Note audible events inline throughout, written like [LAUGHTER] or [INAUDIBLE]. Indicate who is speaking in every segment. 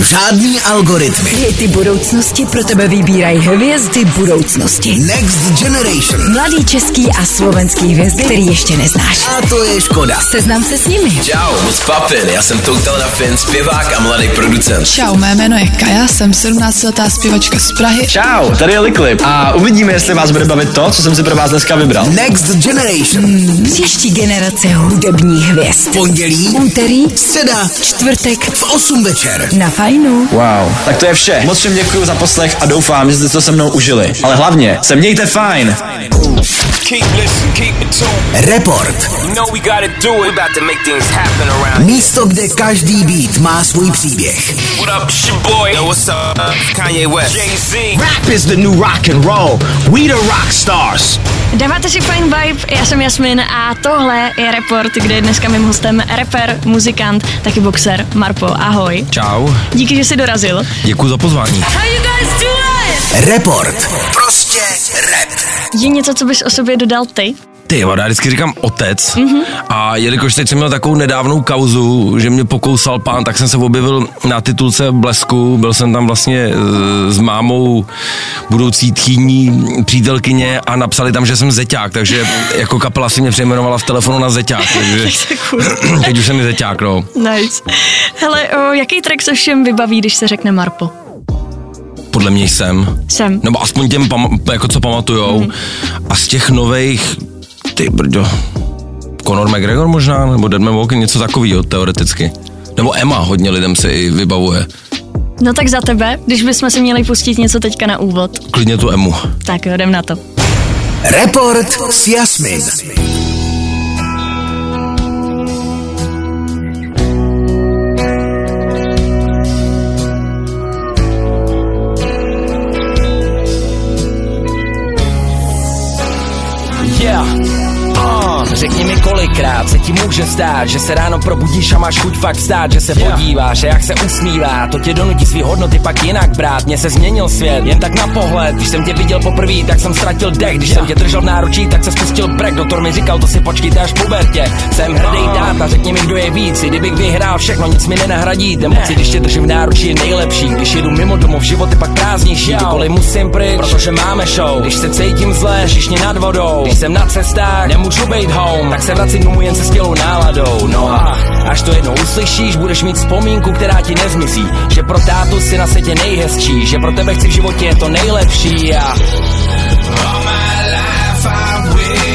Speaker 1: Žádný algoritmy.
Speaker 2: Hity budoucnosti pro tebe vybírají hvězdy budoucnosti.
Speaker 1: Next Generation.
Speaker 2: Mladý český a slovenský hvězdy, který ještě neznáš.
Speaker 1: A to je škoda.
Speaker 2: Seznam se s nimi.
Speaker 3: Čau, moc papin, já jsem Total na Fin, zpěvák a mladý producent.
Speaker 4: Čau, mé jméno je Kaja, jsem 17-letá zpěvačka z Prahy.
Speaker 5: Čau, tady je Liklip a uvidíme, jestli vás bude bavit to, co jsem si pro vás dneska vybral.
Speaker 1: Next Generation.
Speaker 2: Hmm, příští generace hudebních hvězd.
Speaker 1: Pondělí,
Speaker 2: Úterý,
Speaker 1: středa,
Speaker 2: čtvrtek
Speaker 1: v 8 večer.
Speaker 2: na fajnu.
Speaker 5: Wow, tak to je vše. Moc všem děkuji za poslech a doufám, že jste to se mnou užili. Ale hlavně se mějte fajn.
Speaker 1: Report. Místo, kde každý beat má svůj příběh.
Speaker 6: Rap is the new rock and roll. We the rock stars.
Speaker 7: Dáváte si fajn vibe, já jsem Jasmin a tohle je Report, kde je dneska mým hostem rapper, muzikant, taky boxer Marpo. Ahoj.
Speaker 8: Čau,
Speaker 7: Díky, že jsi dorazil.
Speaker 8: děkuji za pozvání.
Speaker 7: How you guys doing?
Speaker 1: Report. Prostě rap.
Speaker 7: Je něco, co bys o sobě dodal ty?
Speaker 8: Ty jo, já vždycky říkám otec mm-hmm. a jelikož teď jsem měl takovou nedávnou kauzu, že mě pokousal pán, tak jsem se objevil na titulce Blesku, byl jsem tam vlastně eh, s mámou budoucí tchýní přítelkyně a napsali tam, že jsem zeťák, takže jako kapela si mě přejmenovala v telefonu na zeťák, [LAUGHS] takže [CLEARS THROAT] teď už jsem mi zeťák, no.
Speaker 7: Nice. Hele, o, jaký track se všem vybaví, když se řekne Marpo?
Speaker 8: Podle mě jsem.
Speaker 7: Jsem.
Speaker 8: Nebo aspoň těm, pam- jako co pamatujou. Mm. A z těch nových, ty brďo, Conor McGregor možná, nebo Deadman Walker, něco takového teoreticky. Nebo Emma hodně lidem se i vybavuje.
Speaker 7: No tak za tebe, když bychom si měli pustit něco teďka na úvod.
Speaker 8: Klidně tu Emu.
Speaker 7: Tak jo, jdem na to.
Speaker 1: Report s Jasmin.
Speaker 6: Může stát, že se ráno probudíš a máš chuť fakt vstát, že se podíváš a jak se usmívá, to tě donutí svý hodnoty pak jinak brát. Mně se změnil svět, jen tak na pohled, když jsem tě viděl poprvé, tak jsem ztratil dech, když jsem tě držel v náručí, tak se spustil brek, doktor mi říkal, to si počkejte až po pubertě. Jsem hrdý táta, řekni mi, kdo je víc, i kdybych vyhrál všechno, nic mi nenahradí, emoci, když tě držím v náručí je nejlepší, když jedu mimo domov, život je pak prázdnější, kdykoliv musím pryč, protože máme show, když se cítím zle, nad vodou, když jsem na cestách, nemůžu být home, tak se vracím domů jen se skvělou náladou. No a až to jednou uslyšíš, budeš mít vzpomínku, která ti nezmizí, že pro tátu si na světě nejhezčí, že pro tebe chci v životě je to nejlepší. A
Speaker 9: All my life I've waited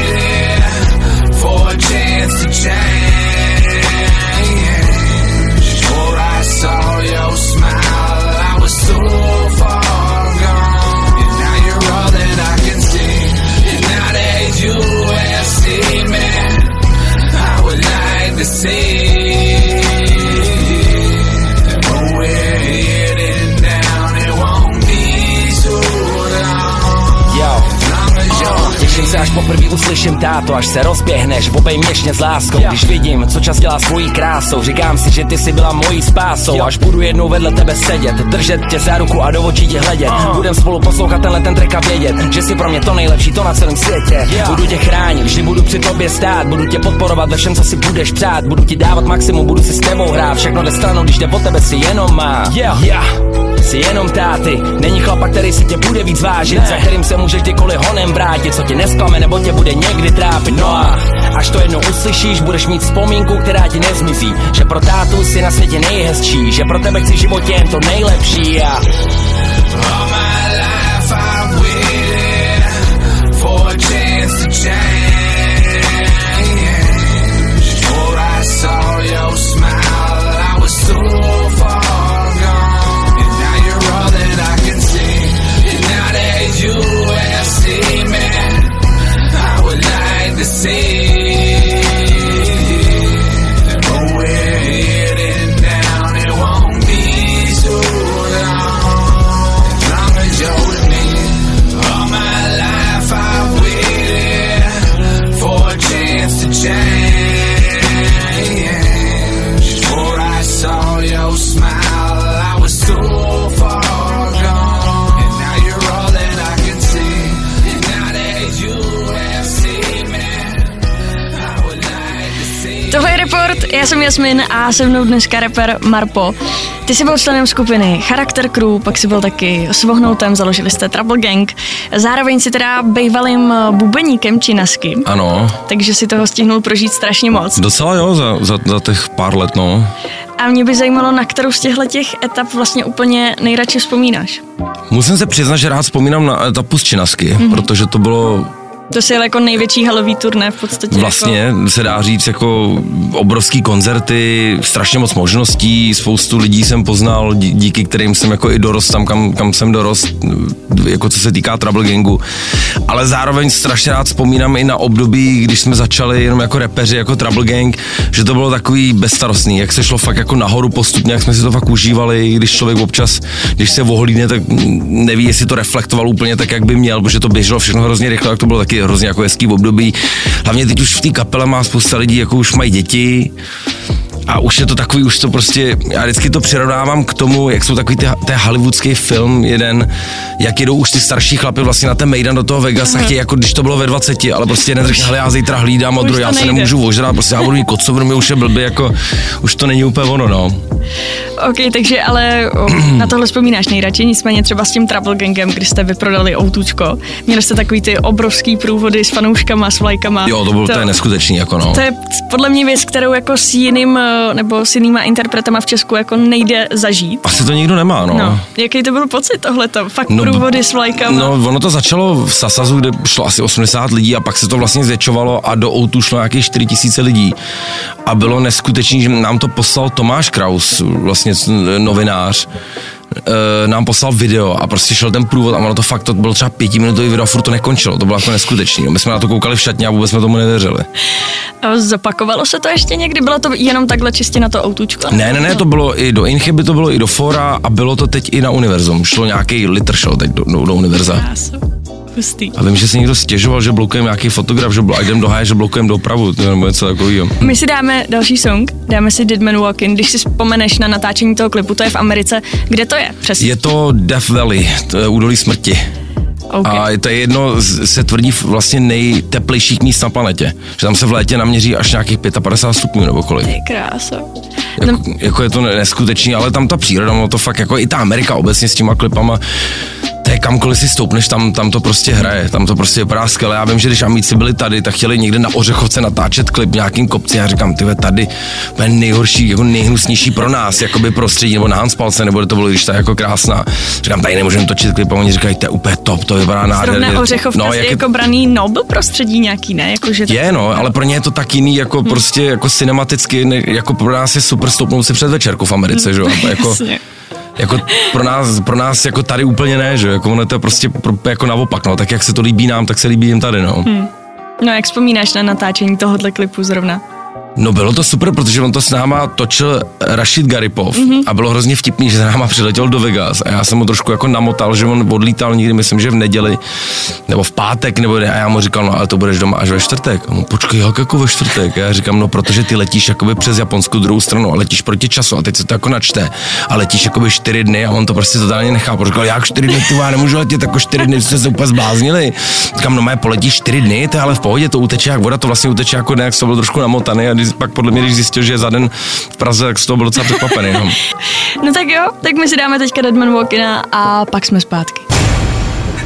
Speaker 6: uslyším táto, až se rozběhneš, obej měšně s láskou. Když vidím, co čas dělá svojí krásou, říkám si, že ty jsi byla mojí spásou. Až budu jednou vedle tebe sedět, držet tě za ruku a do očí tě hledět. Budem spolu poslouchat tenhle ten track a vědět, že jsi pro mě to nejlepší, to na celém světě. Budu tě chránit, vždy budu při tobě stát, budu tě podporovat ve všem, co si budeš přát. Budu ti dávat maximum, budu si s tebou hrát, všechno jde stranou, když jde o tebe si jenom má. Yeah. Yeah. Jsi jenom táty, není chlapa, který si tě bude víc vážit, ne. za kterým se můžeš kdykoliv honem vrátit, co tě nesklame nebo tě bude někdy trápit. No a až to jednou uslyšíš, budeš mít vzpomínku, která ti nezmizí, že pro tátu si na světě nejhezčí, že pro tebe chci v životě jen to nejlepší a
Speaker 9: All my life
Speaker 7: Já jsem Jasmin a se mnou dneska rapper Marpo. Ty jsi byl členem skupiny Charakter Crew, pak jsi byl taky svohnoutem, založili jste Trouble Gang. Zároveň si teda bývalým bubeníkem Činasky.
Speaker 8: Ano,
Speaker 7: Takže si toho stihnul prožít strašně moc.
Speaker 8: docela jo, za, za, za těch pár let, no.
Speaker 7: A mě by zajímalo, na kterou z těchto těch etap vlastně úplně nejradši vzpomínáš.
Speaker 8: Musím se přiznat, že rád vzpomínám na etapu z Činasky, mm-hmm. protože to bylo
Speaker 7: To si jel jako největší halový turné v podstatě.
Speaker 8: Vlastně
Speaker 7: Jako,
Speaker 8: se dá říct jako obrovský koncerty, strašně moc možností, spoustu lidí jsem poznal, dí- díky kterým jsem jako i dorost tam, kam, kam jsem dorost, jako co se týká Trouble Gangu. Ale zároveň strašně rád vzpomínám i na období, když jsme začali jenom jako repeři, jako Trouble Gang, že to bylo takový bezstarostný, jak se šlo fakt jako nahoru postupně, jak jsme si to fakt užívali, když člověk občas, když se ohlídne, tak neví, jestli to reflektoval úplně tak, jak by měl, protože to běželo všechno hrozně rychle, tak to bylo taky hrozně jako hezký období. Hlavně teď už v té kapele má spousta lidí, jako už mají děti, a už je to takový, už to prostě, já vždycky to přirovnávám k tomu, jak jsou takový ty, ten hollywoodský film jeden, jak jedou už ty starší chlapy vlastně na ten Mejdan do toho Vegas a chtějí, jako když to bylo ve 20, ale prostě jeden řekne, hele, já zítra hlídám a druhý, já se
Speaker 7: nejde.
Speaker 8: nemůžu ožrat, prostě já budu mít kocovru, mi už je blbý, jako, už to není úplně ono, no.
Speaker 7: OK, takže ale na tohle vzpomínáš nejradši, nicméně třeba s tím Trouble Gangem, kdy jste vyprodali outučko. Měli jste takový ty obrovský průvody s fanouškama, s vlajkama.
Speaker 8: Jo, to bylo, to, to je neskutečný, jako no.
Speaker 7: To je podle mě věc, kterou jako s jiným, eh, nebo s jinýma interpretama v Česku jako nejde zažít.
Speaker 8: Asi to nikdo nemá, no.
Speaker 7: No, jaký to byl pocit tohleto? Fakt
Speaker 8: No,
Speaker 7: průvody s vlajkama.
Speaker 8: No, ono to začalo v Sasazu, kde šlo asi 80 lidí a pak se to vlastně zvětšovalo a do Outu šlo nějakých 4 tisíce lidí. A bylo neskutečný, že nám to poslal Tomáš Kraus, vlastně novinář, eh, nám poslal video a prostě šel ten průvod a ono to fakt, to bylo třeba pětiminutový video a furt to nekončilo, to bylo jako neskutečný. no. My jsme na to koukali v šatně a vůbec jsme tomu nevěřili.
Speaker 7: A Zopakovalo se to ještě někdy? Bylo to jenom takhle čistě na to outučko?
Speaker 8: Ne, ne, ne, to bylo i do Inchyby, to bylo i do Fora a bylo to teď i na Univerzum. Šlo nějaký litr šel teď do, do, do Univerza.
Speaker 7: Krásu. Hustý.
Speaker 8: A vím, že se někdo stěžoval, že blokujeme nějaký fotograf, že a jdem do háje, že blokujeme dopravu, to nebo něco takového.
Speaker 7: My si dáme další song, dáme si Dead Man Walking, když si vzpomeneš na natáčení toho klipu, to je v Americe. Kde to je? Přesně.
Speaker 8: Je to Death Valley, to je údolí smrti.
Speaker 7: Okay.
Speaker 8: A to je jedno, se tvrdí vlastně nejteplejších míst na planetě. Že tam se v létě naměří až nějakých 55 stupňů nebo kolik.
Speaker 7: Ty krása.
Speaker 8: Jako,
Speaker 7: No,
Speaker 8: jako je to neskutečný, ale tam ta příroda, no to fakt jako i ta Amerika obecně s těma klipama, je kamkoliv si stoupneš, tam, tam to prostě hraje, tam to prostě vypadá skvěle. Já vím, že když Amíci byli tady, tak chtěli někde na Ořechovce natáčet klip nějakým kopci. Já říkám, ty tady je nejhorší, jako nejhnusnější pro nás, jakoby prostředí, nebo na Hanspalce, nebo to bylo, když je jako krásná. Říkám, tady nemůžeme točit klip a oni říkají, to je úplně top, to vypadá nádherně.
Speaker 7: Zrovna Ořechovka no,
Speaker 8: jak
Speaker 7: je
Speaker 8: je-
Speaker 7: jako braný Nobel prostředí nějaký, ne? Jako, že
Speaker 8: je, no, ale pro ně je to tak jiný, jako hmm. prostě jako cinematicky, ne, jako pro nás je super stoupnout si před večerku v Americe, že jo, [LAUGHS] jako,
Speaker 7: Jasně.
Speaker 8: Jako pro nás, pro nás jako tady úplně ne, že jako ono je to prostě pro, jako naopak, no, tak jak se to líbí nám, tak se líbí jim tady, no. Hmm.
Speaker 7: No jak vzpomínáš na natáčení tohohle klipu zrovna?
Speaker 8: No bylo to super, protože on to s náma točil Rashid Garipov mm-hmm. a bylo hrozně vtipný, že za náma přiletěl do Vegas a já jsem mu trošku jako namotal, že on odlítal někdy, myslím, že v neděli nebo v pátek, nebo ne, a já mu říkal, no ale to budeš doma až ve čtvrtek. A on, počkej, jak jako ve čtvrtek? A já říkám, no protože ty letíš jakoby přes Japonsku druhou stranu a letíš proti času a teď se to jako načte a letíš jakoby čtyři dny a on to prostě totálně nechápe. Říkal, jak čtyři dny, ty já nemůžu letět jako čtyři dny, jste se úplně zbláznili. Říkám, no mé poletíš čtyři dny, to je ale v pohodě, to uteče jak voda, to vlastně uteče jako den, jak to byl trošku namotaný a když, pak podle mě, když zjistil, že je za den v Praze, tak z toho byl docela překvapený. No. [LAUGHS]
Speaker 7: No tak jo, tak my si dáme teďka Deadman Walkina a pak jsme zpátky.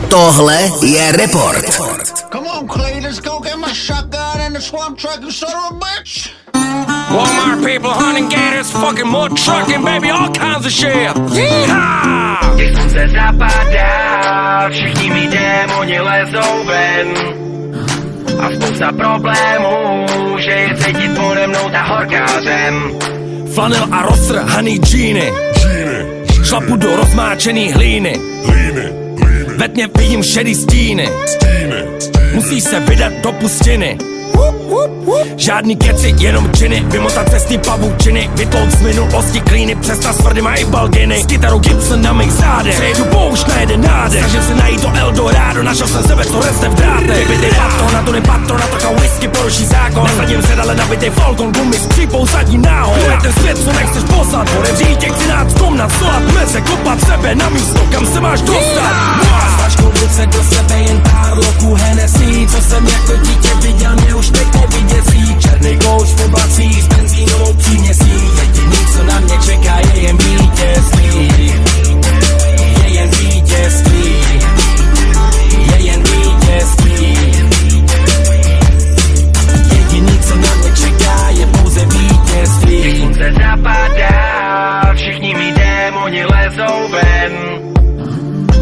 Speaker 10: Tohle je Report.
Speaker 9: Come on, Clay, let's go get my shotgun and the swamp truck, you son of a bitch.
Speaker 11: Walmart people hunting gators, fucking more trucking, baby, all kinds of shit. Yeehaw!
Speaker 6: Slunce zapadá, všichni mý démoni lezou ven. A spousta problémů, že je cítit pode mnou ta horká zem.
Speaker 11: Flanel a roztrhaný džíny. Šlapu do rozmáčený hlíny. Ve tmě vidím šedý stíny. Musíš se vydat do pustiny. Žádný keci, jenom činy Vymotat cesty pavučiny Vytlout z minulosti klíny Přestat s tvrdýma balginy. S kytarou Gibson na mých zádech. Přejedu poušť na jeden nádech. Snažím se najít to Eldorado Našel jsem sebe, co reste v drátech. Vybitej patron, na to nepatron, na to whisky poruší zákon. Nasadím se dale nabitej Falcon Gumy s přípou zadní náhod To ten svět, co nechceš poslat Podevřít těch 13 komnat Solat meze, kopat sebe na místo, kam se máš dostat. Se do sebe jen pár loků Hennessy Co jsem jako dítě viděl, mě už teď neviděcí Černý kouč v oblacích, z benzín benzínovou příměsí. Jediný, co na mě čeká, je jen vítězství. Je jen vítězství. Je jen vítězství. Jediný, co na mě čeká, je pouze vítězství.
Speaker 6: Slunce zapadá, všichni mý démoni lezou ven.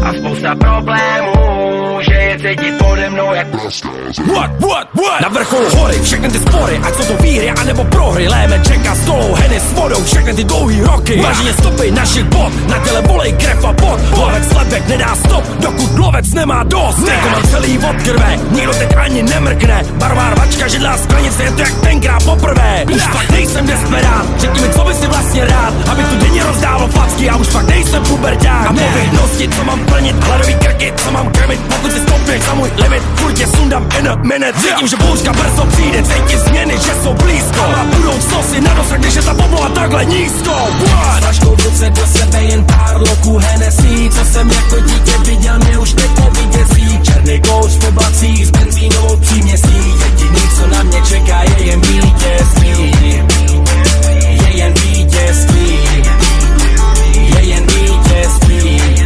Speaker 6: A spousta problémů, že je cítit pode mnou jak
Speaker 11: What, what, what? Na vrcholu hory, všechny ty spory, ať jsou to výhry anebo prohry, léme čeká stolou, heny s vodou, všechny ty dlouhý roky. Váženě stopy našich bod, na těle volej krev a pot, lovec slepek nedá stop, dokud lovec nemá dost. Jako mám celý od krve, nikdo teď ani nemrkne, barvár vačka, židlá sklenice, je to jak tenkrát poprvé. Už fakt nejsem desperát, řekni mi, co by si vlastně rád, aby tu denně rozdával facky, já už fakt nejsem puberták. A povinnosti, co mám plnit, hladový krky, co mám krmit, pokud si stopneš za můj limit, furt tě sundám in a minute. Cítím, že bouřka brzo přijde, cítím změny, že jsou blízko. A budoucnost si nadosak, když je ta obloha takhle nízko. Sačkou v ruce do sebe jen pár loků Hennessy, co jsem jako dítě viděl, mě už teď neviděcí. Černý kouř v oblacích s benzínovou příměsí. Jediný, co na mě čeká, je jen vítězství. Je jen vítězství. Je jen vítězství.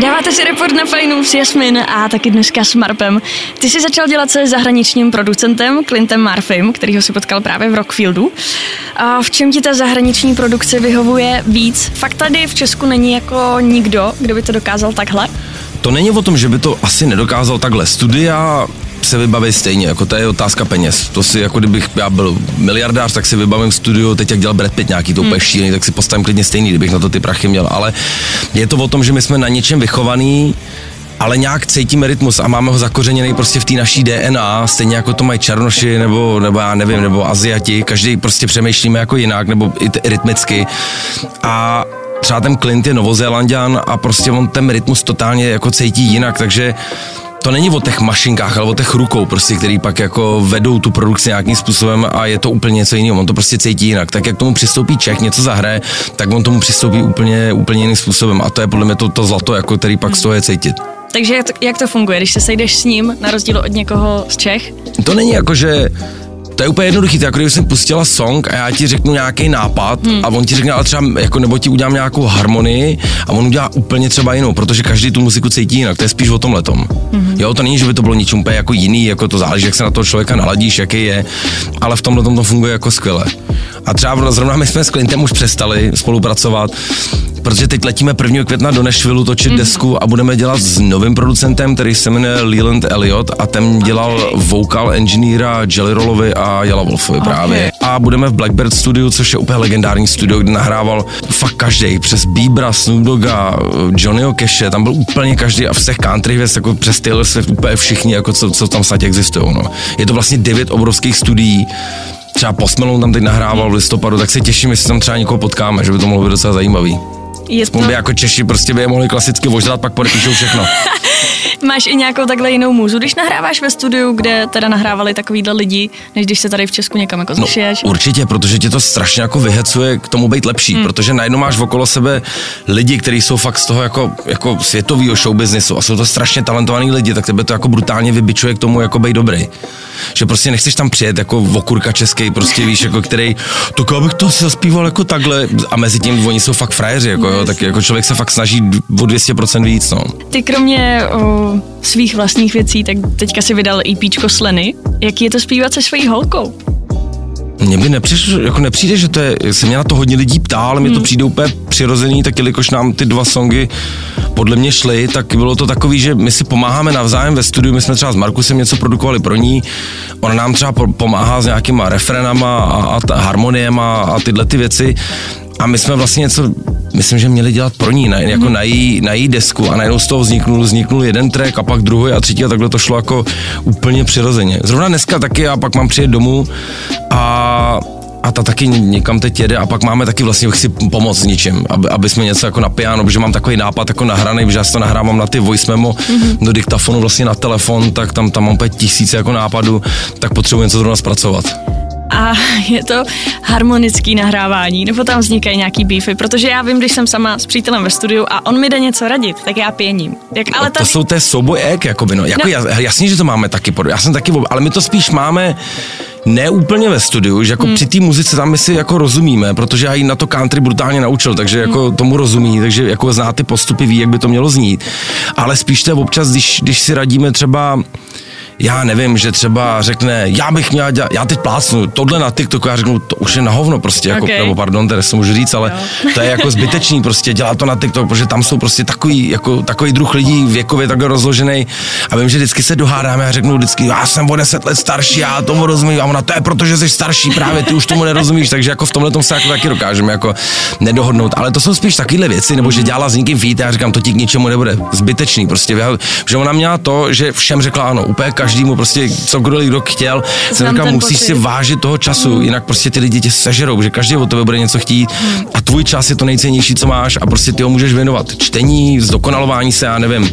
Speaker 7: Dáváte si report na fajnu s Jasmin a taky dneska s Marpem. Ty jsi začal dělat se zahraničním producentem Clintem Marfim, kterýho si potkal právě v Rockfieldu. A v čem ti ta zahraniční produkce vyhovuje víc? Fakt tady v Česku není jako nikdo, kdo by to dokázal takhle?
Speaker 8: To není o tom, že by to asi nedokázal takhle. Studia se vybaví stejně, jako to je otázka peněz. To si, jako kdybych já byl miliardář, tak si vybavím studio, teď jak dělal Brad Pitt nějaký to úplně šílený, tak si postavím klidně stejný, kdybych na to ty prachy měl. Ale je to o tom, že my jsme na něčem vychovaný, ale nějak cítíme rytmus a máme ho zakořeněný prostě v té naší DNA, stejně jako to mají černoši nebo, nebo já nevím, nebo Aziati, každý prostě přemýšlíme jako jinak, nebo i t- rytmicky. A třeba ten Clint je novozélandian a prostě on ten rytmus totálně jako cítí jinak, takže to není o těch mašinkách, ale o těch rukou, prostě, který pak jako vedou tu produkci nějakým způsobem a je to úplně něco jiného. On to prostě cítí jinak. Tak jak tomu přistoupí Čech, něco zahraje, tak on tomu přistoupí úplně, úplně jiným způsobem. A to je podle mě to, to zlato, jako, který pak z toho je cítit.
Speaker 7: Takže jak to, jak to funguje, když se sejdeš s ním, na rozdíl od někoho z Čech?
Speaker 8: To není jako, že to je úplně jednoduchý, to jako když jsem pustila song a já ti řeknu nějaký nápad hmm. a on ti řekne, ale třeba, jako, nebo ti udělám nějakou harmonii a on udělá úplně třeba jinou, protože každý tu muziku cítí jinak, to je spíš o tom letom. Hmm. Jo, to není, že by to bylo ničím úplně jako jiný, jako to záleží, jak se na toho člověka naladíš, jaký je, ale v tomhle to funguje jako skvěle. A třeba zrovna my jsme s Clintem už přestali spolupracovat, protože teď letíme 1. května do Nashville točit mm. desku a budeme dělat s novým producentem, který se jmenuje Leland Elliot a ten dělal vocal engineera Jelly Rollovi a Jela Wolfovi okay. právě. A budeme v Blackbird Studio, což je úplně legendární studio, kde nahrával fakt každý, přes Bíbra, Snoop Dogga, Johnnyho Cache, tam byl úplně každý a v těch country hvězd, jako přes Taylor Swift, úplně všichni, jako co, co tam snad existují. No. Je to vlastně devět obrovských studií, třeba Post Malone tam teď nahrával v listopadu, tak se těším, jestli tam třeba někoho potkáme, že by to mohlo být docela zajímavý.
Speaker 7: Je
Speaker 8: to... by jako Češi prostě by je mohli klasicky ožrat, pak podepíšou všechno. [LAUGHS]
Speaker 7: Máš i nějakou takhle jinou můzu, když nahráváš ve studiu, kde teda nahrávali takovýhle lidi, než když se tady v Česku někam jako
Speaker 8: No,
Speaker 7: zašiješ?
Speaker 8: určitě, protože tě to strašně jako vyhecuje k tomu být lepší,
Speaker 7: Hmm.
Speaker 8: protože najednou máš okolo sebe lidi, kteří jsou fakt z toho jako, jako světového showbiznisu a jsou to strašně talentovaní lidi, tak tebe to jako brutálně vybičuje k tomu jako být dobrý. Že prostě nechceš tam přijet jako vokurka český, prostě víš, jako který, tak abych to zaspíval jako takhle a mezi tím oni jsou fakt frajeři, jako jo, tak jako člověk se fakt snaží o 200% víc, no.
Speaker 7: Ty kromě o, svých vlastních věcí, tak teďka si vydal EPčko Sleny. Jaký je to zpívat se svojí holkou?
Speaker 8: Mně by nepřišlo, jako nepřijde, že to je, se mě na to hodně lidí ptá, ale mně to přijde úplně přirozený, tak jelikož nám ty dva songy podle mě šly, tak bylo to takový, že my si pomáháme navzájem ve studiu, my jsme třeba s Markusem něco produkovali pro ní, ona nám třeba po- pomáhá s nějakýma refrenama a, a harmoniema a tyhle ty věci. A my jsme vlastně něco, myslím, že měli dělat pro ní, na, jako na její, na její desku. A najednou z toho vzniknul, vzniknul jeden track a pak druhý a třetí a takhle to šlo jako úplně přirozeně. Zrovna dneska taky a pak mám přijet domů a a ta taky někam teď jede a pak máme taky vlastně chci pomoct s ničím, aby, aby jsme něco jako na piano, protože mám takový nápad jako nahraný, že já si to nahrávám na ty voice memo mm-hmm. do diktafonu vlastně na telefon, tak tam, tam mám úplně tisíce jako nápadů, tak potřebuji něco zrovna zpracovat.
Speaker 7: a je to harmonický nahrávání, nebo tam vznikají nějaký beefy, protože já vím, když jsem sama s přítelem ve studiu a on mi jde něco radit, tak já pěním. Jak, ale
Speaker 8: Ale to
Speaker 7: tady,
Speaker 8: jsou té souboj ek, jakoby, no. Jako
Speaker 7: No.
Speaker 8: jasně, že to máme taky, já jsem taky, ale my to spíš máme ne úplně ve studiu, že jako hmm. při té muzice tam my si jako rozumíme, protože já ji na to country brutálně naučil, takže jako
Speaker 7: Hmm.
Speaker 8: tomu rozumí, takže jako zná ty postupy, ví, jak by to mělo znít. Ale spíš to je občas, když, když si radíme třeba já nevím, že třeba řekne, já bych měl dělat, já teď plácnu, tohle na TikToku, já řeknu, to už je na hovno prostě, jako,
Speaker 7: Okay.
Speaker 8: nebo pardon, tady se můžu říct, ale [LAUGHS] to je jako zbytečný prostě dělat to na TikTok, protože tam jsou prostě takový, jako, takový druh lidí věkově takhle rozložený a vím, že vždycky se dohádáme a řeknu vždycky, já jsem o 10 let starší, já tomu rozumím. A ona, to je proto, že jsi starší, právě ty už tomu nerozumíš, takže jako v tomhle tom se jako taky dokážeme jako nedohodnout, ale to jsou spíš takovéhle věci, nebo že dělala s někým feat, já říkám, to ti k ničemu nebude, zbytečný prostě, že ona měla to, že všem řekla ano, úplně každému prostě, co kdo kdo chtěl, jsem říkal, musíš
Speaker 7: pocit.
Speaker 8: si vážit toho času, jinak prostě ty lidi tě sežerou, že každý od tebe bude něco chtít a tvůj čas je to nejcennější, co máš a prostě ty ho můžeš věnovat čtení, zdokonalování se, já nevím,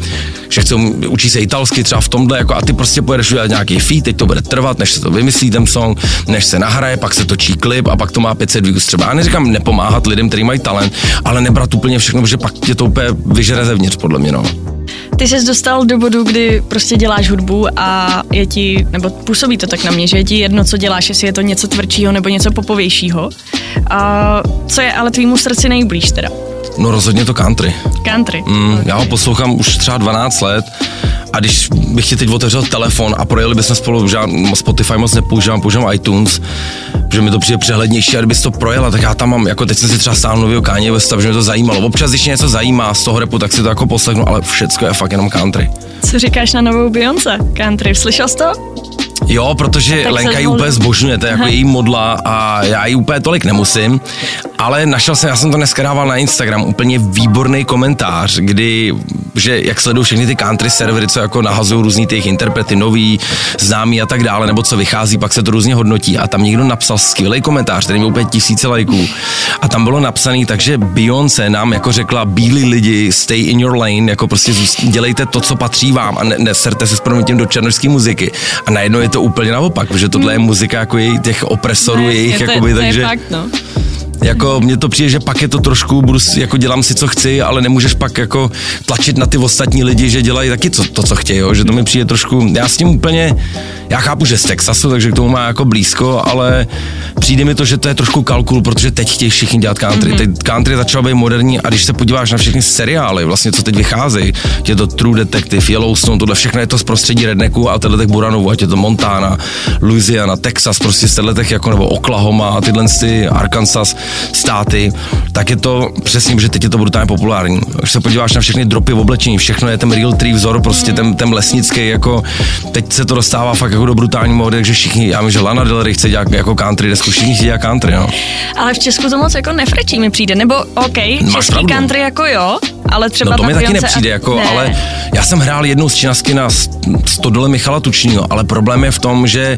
Speaker 8: že chcou, učí se italsky třeba v tomhle, jako a ty prostě pojedeš udělat nějaký feed, teď to bude trvat, než se to vymyslí ten song, než se nahraje, pak se točí klip a pak to má 500 views třeba. Já neříkám nepomáhat lidem, kteří mají talent, ale nebrat úplně všechno, protože pak tě to úplně vyžere zevnitř, podle mě, no.
Speaker 7: Ty jsi dostal do bodu, kdy prostě děláš hudbu a je ti, nebo působí to tak na mě, že je ti jedno, co děláš, jestli je to něco tvrdšího nebo něco popovějšího. A co je ale tvýmu srdci nejblíž teda?
Speaker 8: No rozhodně to country.
Speaker 7: Country.
Speaker 8: Mm, já ho poslouchám už třeba 12 let a když bych ti teď otevřel telefon a projeli bychom spolu, žád, Spotify moc nepoužívám, používám iTunes, že mi to přijde přehlednější a kdybys to projela, tak já tam mám, jako teď jsem si třeba stáhl nového Kanye Westa, že mě to zajímalo. Občas, když něco zajímá z toho repu, tak si to jako poslechnu, ale všecko je fakt jenom country.
Speaker 7: Co říkáš na novou Beyoncé? Country, slyšel jsi to?
Speaker 8: Jo, protože
Speaker 7: Tak
Speaker 8: Lenka ji úplně zbožňuje, to je jako její modla a já ji úplně tolik nemusím, ale našel jsem, já jsem to dneska dával na Instagram, úplně výborný komentář, kdy, že jak sledují všechny ty country servery, co jako nahazují různý ty jejich interprety, nový, známý a tak dále, nebo co vychází, pak se to různě hodnotí. A tam někdo napsal skvělý komentář, který měl úplně tisíce lajků. A tam bylo napsaný, takže Beyoncé nám jako řekla, bílí lidi, stay in your lane, jako prostě dělejte to, co patří vám a ne, neserte se s proměnitím do černožské muziky. A najednou je to úplně naopak, protože tohle je muzika jako její, těch opresorů
Speaker 7: Ne,
Speaker 8: jejich,
Speaker 7: je to,
Speaker 8: jakoby,
Speaker 7: to
Speaker 8: takže...
Speaker 7: je fakt, no.
Speaker 8: Jako mně to přijde, že pak je to trošku, budu, jako dělám si, co chci, ale nemůžeš pak jako tlačit na ty ostatní lidi, že dělají taky co, to, co chtějí, jo? že to mi přijde trošku, já s tím úplně, já chápu, že z Texasu, takže k tomu má jako blízko, ale přijde mi to, že to je trošku kalkul, protože teď chtějí všichni dělat country. Mm-hmm. Teď country začalo být moderní a když se podíváš na všechny seriály, vlastně co teď vycházejí, je to True Detective, Yellowstone, tohle všechno je to z prostředí rednecků a těch Buranovu, ať je to Montana, Louisiana, Texas, prostě z těch jako nebo Oklahoma a tyhle ty Arkansas státy, tak je to přesně, že teď je to brutálně populární. Když se podíváš na všechny dropy v oblečení, všechno je ten real tree vzor, prostě ten, ten lesnický, jako teď se to dostává fakt jako do brutální módy, takže všichni, já vím, že Lana Del Rey chce dělat jako country, desku, všichni chtějí dělat country, no.
Speaker 7: Ale v Česku to moc jako nefrečí mi přijde, nebo OK,
Speaker 8: Máš
Speaker 7: český
Speaker 8: pravdu.
Speaker 7: country jako jo, ale třeba
Speaker 8: No to mi taky nepřijde,
Speaker 7: a...
Speaker 8: jako,
Speaker 7: ne.
Speaker 8: ale já jsem hrál jednou z činasky na st- stodole Michala Tučního, ale problém je v tom, že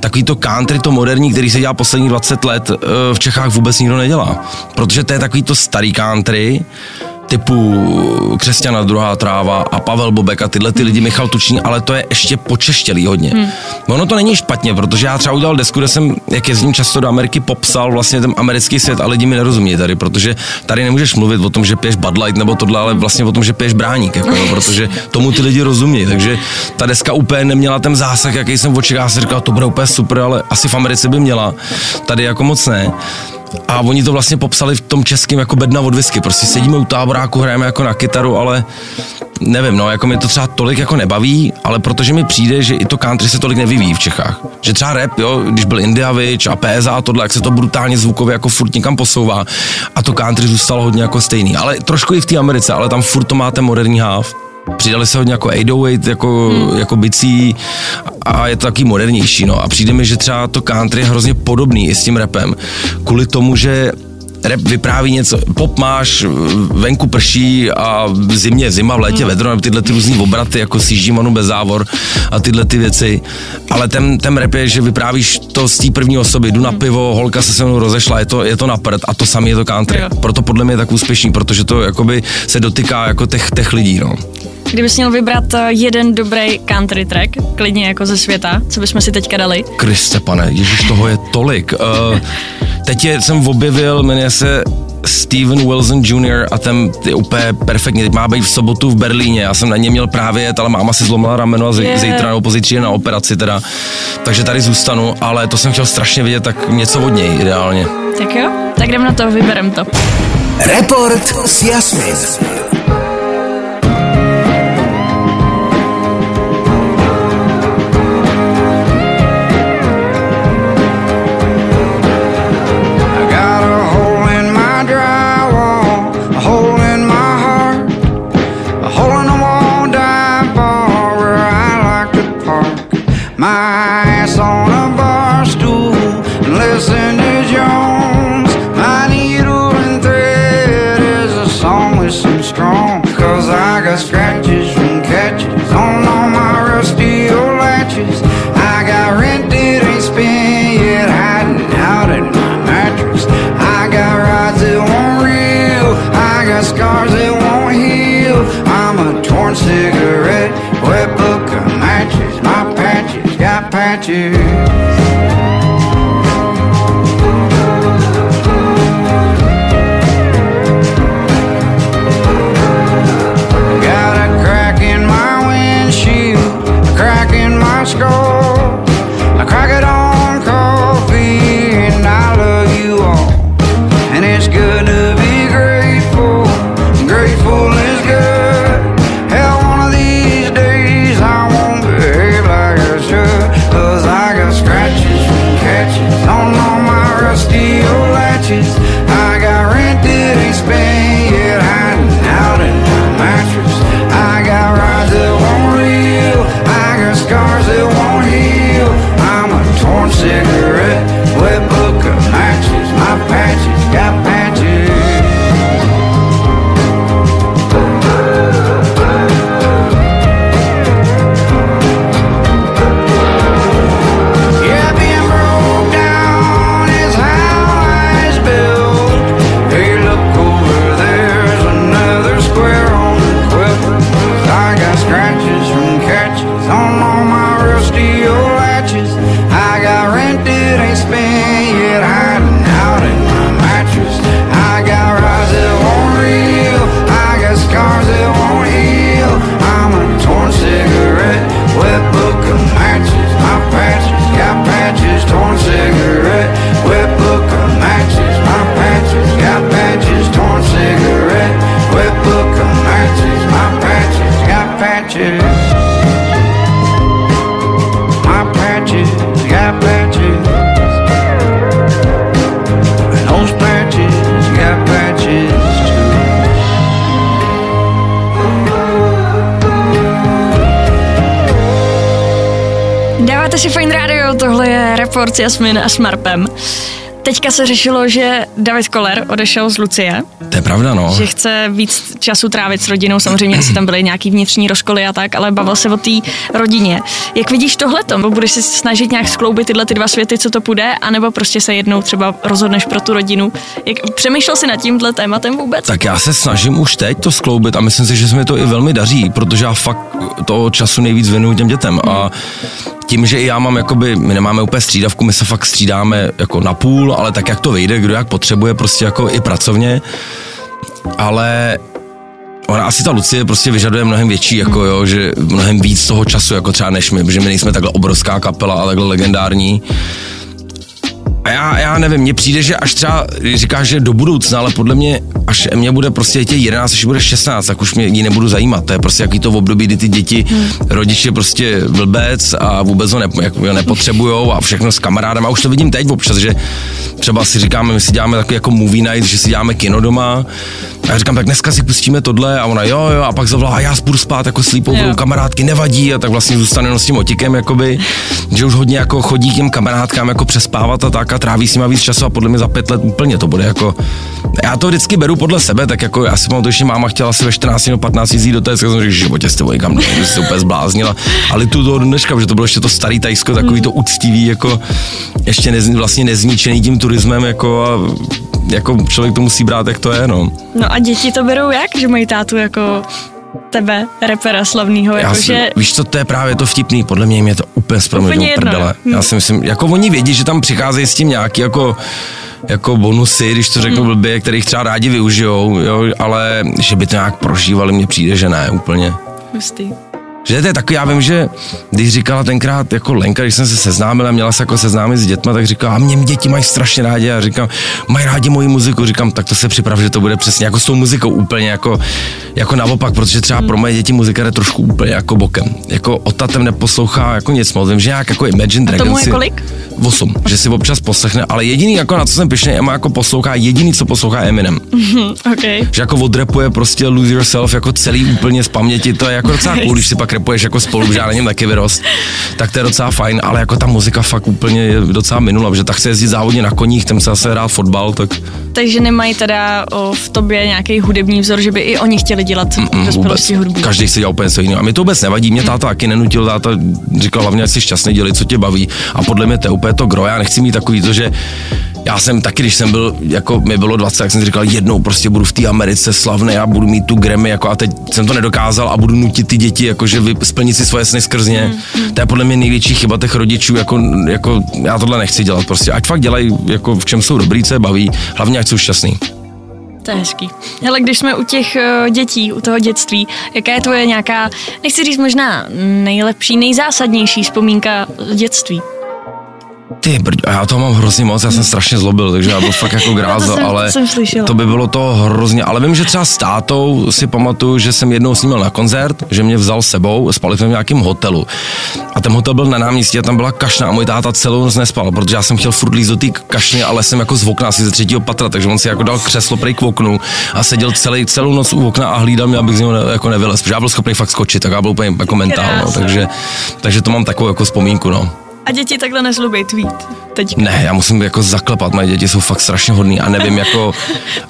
Speaker 8: takový to country, to moderní, který se dělá posledních 20 let, eh, v Čechách vůbec nikdo nedělá. Protože to je takový to starý country, typu Křesťana druhá tráva a Pavel Bobek a tyhle ty lidi, Michal Tučný, ale to je ještě počeštělý hodně. Hmm. Ono to není špatně, protože já třeba udělal desku, kde jsem, jak jezdím často do Ameriky, popsal vlastně ten americký svět a lidi mi nerozumí tady, protože tady nemůžeš mluvit o tom, že piješ Bud Light nebo tohle, ale vlastně o tom, že piješ bráník, jako, jo, protože tomu ty lidi rozumí. Takže ta deska úplně neměla ten zásah, jaký jsem očekával. Jsem říkal, to bude úplně super, ale asi v Americe by měla. Tady jako moc ne. A oni to vlastně popsali v tom českém jako bedna od whisky. Prostě sedíme u táboráku, hrajeme jako na kytaru, ale nevím, no, jako mě to třeba tolik jako nebaví, ale protože mi přijde, že i to country se tolik nevyvíjí v Čechách. Že třeba rap, jo, když byl India Witch a PSA a tohle, jak se to brutálně zvukově jako furt někam posouvá a to country zůstalo hodně jako stejný. Ale trošku i v té Americe, ale tam furt to má ten moderní háv. Přidali se hodně jako 808, jako, hmm. jako bicí a je to taky modernější, no. A přijde mi, že třeba to country je hrozně podobný i s tím rapem. Kvůli tomu, že rap vypráví něco, pop máš, venku prší a v zimě zima, v létě vedro, nebo tyhle ty různý obraty, jako si manu bez závor a tyhle ty věci. Ale ten, ten rap je, že vyprávíš to z té první osoby, jdu na pivo, holka se se mnou rozešla, je to, je to na prd a to samé je to country.
Speaker 7: Jo.
Speaker 8: Proto podle mě je tak úspěšný, protože to jakoby se dotýká jako těch, těch lidí, no.
Speaker 7: Kdybys měl vybrat eh, jeden dobrý country track, klidně jako ze světa, co bychom si teďka dali?
Speaker 8: Kriste pane, ježiš, toho je tolik. Uh, teď je, jsem objevil, jmenuje se Steven Wilson Jr. a ten je úplně perfektní. Teď má být v sobotu v Berlíně. Já jsem na ně měl právě jet, ale máma si zlomila rameno a
Speaker 7: Je.
Speaker 8: zítra nebo pozítří je na operaci teda. Takže tady zůstanu, ale to jsem chtěl strašně vidět, tak něco od něj ideálně.
Speaker 7: Tak jo, tak jdem na to, vyberem to.
Speaker 10: Report s Jasmin.
Speaker 7: Je report s Jasmin a Smarpem. Teďka se řešilo, že David Koller odešel z Lucie,
Speaker 8: To je pravda, no.
Speaker 7: že chce víc času trávit s rodinou, samozřejmě asi tam byly nějaký vnitřní rozkoly a tak, ale bavil se o té rodině. Jak vidíš tohleto? Budeš se snažit nějak skloubit tyhle ty dva světy, co to půjde, anebo prostě se jednou třeba rozhodneš pro tu rodinu? Jak, přemýšlel jsi nad tímhle tématem vůbec?
Speaker 8: Tak já se snažím už teď to skloubit a myslím si, že se mi to i velmi daří, protože já fakt toho času nejvíc věnuju těm dětem a tím, že i já mám jakoby, my nemáme úplně střídavku, my se fakt střídáme jako na půl, ale tak jak to vyjde, kdo jak potřebuje, prostě jako i pracovně, ale Ona asi ta Lucie prostě vyžaduje mnohem větší, jako jo, že mnohem víc toho času, jako třeba než my, protože my nejsme takhle obrovská kapela a takhle legendární. A já, já nevím, mně přijde, že až třeba říkáš, že do budoucna, ale podle mě, až mě bude prostě těch 11, až bude 16, tak už mě ji nebudu zajímat. To je prostě jaký to v období, kdy ty děti, hmm. rodiče prostě blbec a vůbec ho ne, jako, nepotřebujou a všechno s kamarádem. A už to vidím teď občas, že třeba si říkáme, my si děláme takový jako movie night, že si děláme kino doma. A já říkám, tak dneska si pustíme tohle a ona jo, jo, a pak zavolá, a já budu spát jako sleepover,
Speaker 7: Jo.
Speaker 8: kamarádky nevadí a tak vlastně zůstane s tím otikem, jakoby, že už hodně jako chodí k těm kamarádkám jako přespávat a tak a tráví s nima víc času a podle mě za pět let úplně to bude jako, já to vždycky beru podle sebe, tak jako já si pamatuju, že máma chtěla si ve 14 nebo 15 jít do té, jsem řekl, že životě s tebou nikam ne, že jsi se úplně zbláznila, ale tu to do dneška, že to bylo ještě to starý Tajsko, takový to uctivý, jako ještě nez, vlastně nezničený tím turismem, jako a jako člověk to musí brát, jak to je, no.
Speaker 7: No a děti to berou jak, že mají tátu jako tebe, repera slavného,
Speaker 8: Já si,
Speaker 7: jakože
Speaker 8: víš co, to je právě to vtipný, podle mě jim je to úplně s proměnutím
Speaker 7: Úplně jedno,
Speaker 8: prdele.
Speaker 7: hm.
Speaker 8: Já si myslím, jako oni vědí, že tam přicházejí s tím nějaký jako jako bonusy, když to řeknu
Speaker 7: Hm.
Speaker 8: blbě, kterých třeba rádi využijou, jo, ale že by to nějak prožívali, mně přijde, že ne úplně.
Speaker 7: hustý.
Speaker 8: Že to je takový, já vím, že když říkala tenkrát jako Lenka, když jsem se seznámil a měla se jako seznámit s dětma, tak říkala, a mě děti mají strašně rádi a říkám, mají rádi moji muziku, říkám, tak to se připrav, že to bude přesně jako s tou muzikou úplně jako, jako naopak, protože třeba pro moje děti muzika jde trošku úplně jako bokem. Jako otatem neposlouchá jako nic moc, vím, že nějak jako Imagine
Speaker 7: A
Speaker 8: Dragons.
Speaker 7: tomu je
Speaker 8: si-
Speaker 7: kolik?
Speaker 8: Osm, že si občas poslechne, ale jediný jako na co jsem pišnej, Emma jako poslouchá, jediný co poslouchá je Eminem
Speaker 7: Mhm, OK.
Speaker 8: že jako odrepuje prostě Lose Yourself jako celý úplně z paměti, to je jako docela cool, když si pak repuješ jako spolu, že já na taky vyrost, tak to je docela fajn, ale jako ta muzika fakt úplně je docela minula, že tak chce jezdit závodně na koních, tam se zase hrát fotbal, tak
Speaker 7: Takže nemají teda o, v tobě nějaký hudební vzor, že by i oni chtěli dělat v
Speaker 8: mm,
Speaker 7: dospělosti hudbu.
Speaker 8: Každý si dělá úplně něco jiného. A mi to vůbec nevadí, mě táta taky nenutil, táta říkal hlavně, ať jsi šťastný, dělej, co tě baví. A podle mě to je úplně to gro, já nechci mít takový to, že já jsem taky, když jsem byl, jako mi bylo 20, tak jsem si říkal, jednou prostě budu v té Americe slavný a budu mít tu Grammy, jako a teď jsem to nedokázal a budu nutit ty děti, jakože vy, splnit si svoje sny skrz ně. To je podle mě největší chyba těch rodičů, jako, jako já tohle nechci dělat prostě. Ať fakt dělají, jako v čem jsou dobrý, co je baví, hlavně ať jsou šťastný.
Speaker 7: To je hezký. Hele, když jsme u těch uh, dětí, u toho dětství, jaká je tvoje nějaká, nechci říct možná nejlepší, nejzásadnější vzpomínka z dětství?
Speaker 8: Ty brď, a já toho mám hrozně moc, já jsem strašně zlobil, takže já byl fakt jako [LAUGHS] gráza,
Speaker 7: jsem-
Speaker 8: ale
Speaker 7: to jsem slyšela.
Speaker 8: to by bylo to hrozně, ale vím, že třeba s tátou si pamatuju, že jsem jednou s ním na koncert, že mě vzal sebou, spali jsme v nějakém hotelu a ten hotel byl na náměstí a tam byla kašna a můj táta celou noc nespal, protože já jsem chtěl furt líst do té kašny, ale jsem jako z okna asi ze třetího patra, takže on si jako dal křeslo prej k oknu a seděl celý, celou noc u okna a hlídal mě, abych z něho ne, jako nevylez, protože já byl schopný fakt skočit, tak já byl úplně jako mentál, no, takže, takže to mám takovou jako vzpomínku, no.
Speaker 7: A děti takhle nezlubej tweet. Teď.
Speaker 8: Ne, já musím jako zaklepat, moje děti jsou fakt strašně hodný a nevím, [LAUGHS] jako,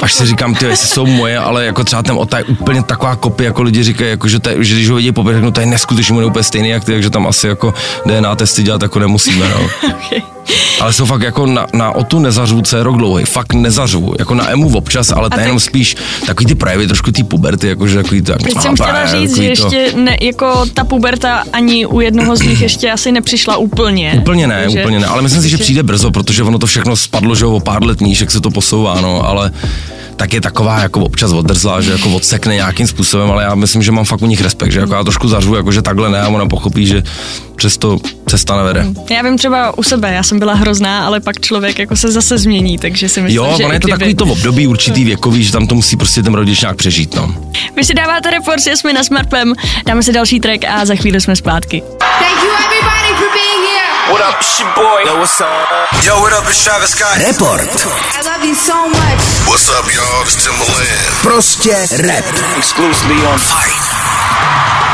Speaker 8: až si říkám, ty, jestli jsou moje, ale jako třeba ten Ota je úplně taková kopie, jako lidi říkají, jako, že, to je, že když ho vidí poprvé, řeknu, to je neskutečně, on je úplně stejný jak ty, takže tam asi jako DNA testy dělat jako nemusíme, no. [LAUGHS]
Speaker 7: Okay.
Speaker 8: Ale jsou fakt jako na, na Otu nezařvu, co je rok dlouhý, fakt nezařvu, jako na Emu občas, ale to je
Speaker 7: tak-
Speaker 8: jenom spíš takový ty projevy, trošku ty puberty, jakože takový to,
Speaker 7: Teď jsem chtěla říct, že ještě ne, jako ta puberta ani u jednoho z nich ještě asi nepřišla úplně.
Speaker 8: Úplně ne,
Speaker 7: Takže-
Speaker 8: úplně ne, ale myslím si, že přijde brzo, protože ono to všechno spadlo, že o pár let níž, jak se to posouvá, no, ale tak je taková jako občas oddrzlá, že jako odsekne nějakým způsobem, ale já myslím, že mám fakt u nich respekt, že jako já trošku zařvu, jako že takhle ne a ona pochopí, že přesto cesta nevede.
Speaker 7: Já vím třeba u sebe, já jsem byla hrozná, ale pak člověk jako se zase změní, takže si myslím,
Speaker 8: Jo,
Speaker 7: že
Speaker 8: ono je to
Speaker 7: kdyby...
Speaker 8: takový to období určitý věkový, že tam to musí prostě ten rodič nějak přežít, no.
Speaker 7: Vy si dáváte report s Jasmina Smartpem, dáme si další track a za chvíli jsme zpátky.
Speaker 12: Thank you
Speaker 13: What up, it's your boy? Yo, what's up? Yo, what up, it's Travis Scott.
Speaker 10: Report.
Speaker 12: I love you so much.
Speaker 14: What's up, y'all? It's Timbaland.
Speaker 10: Prostě rap.
Speaker 13: Exclusively on Fight.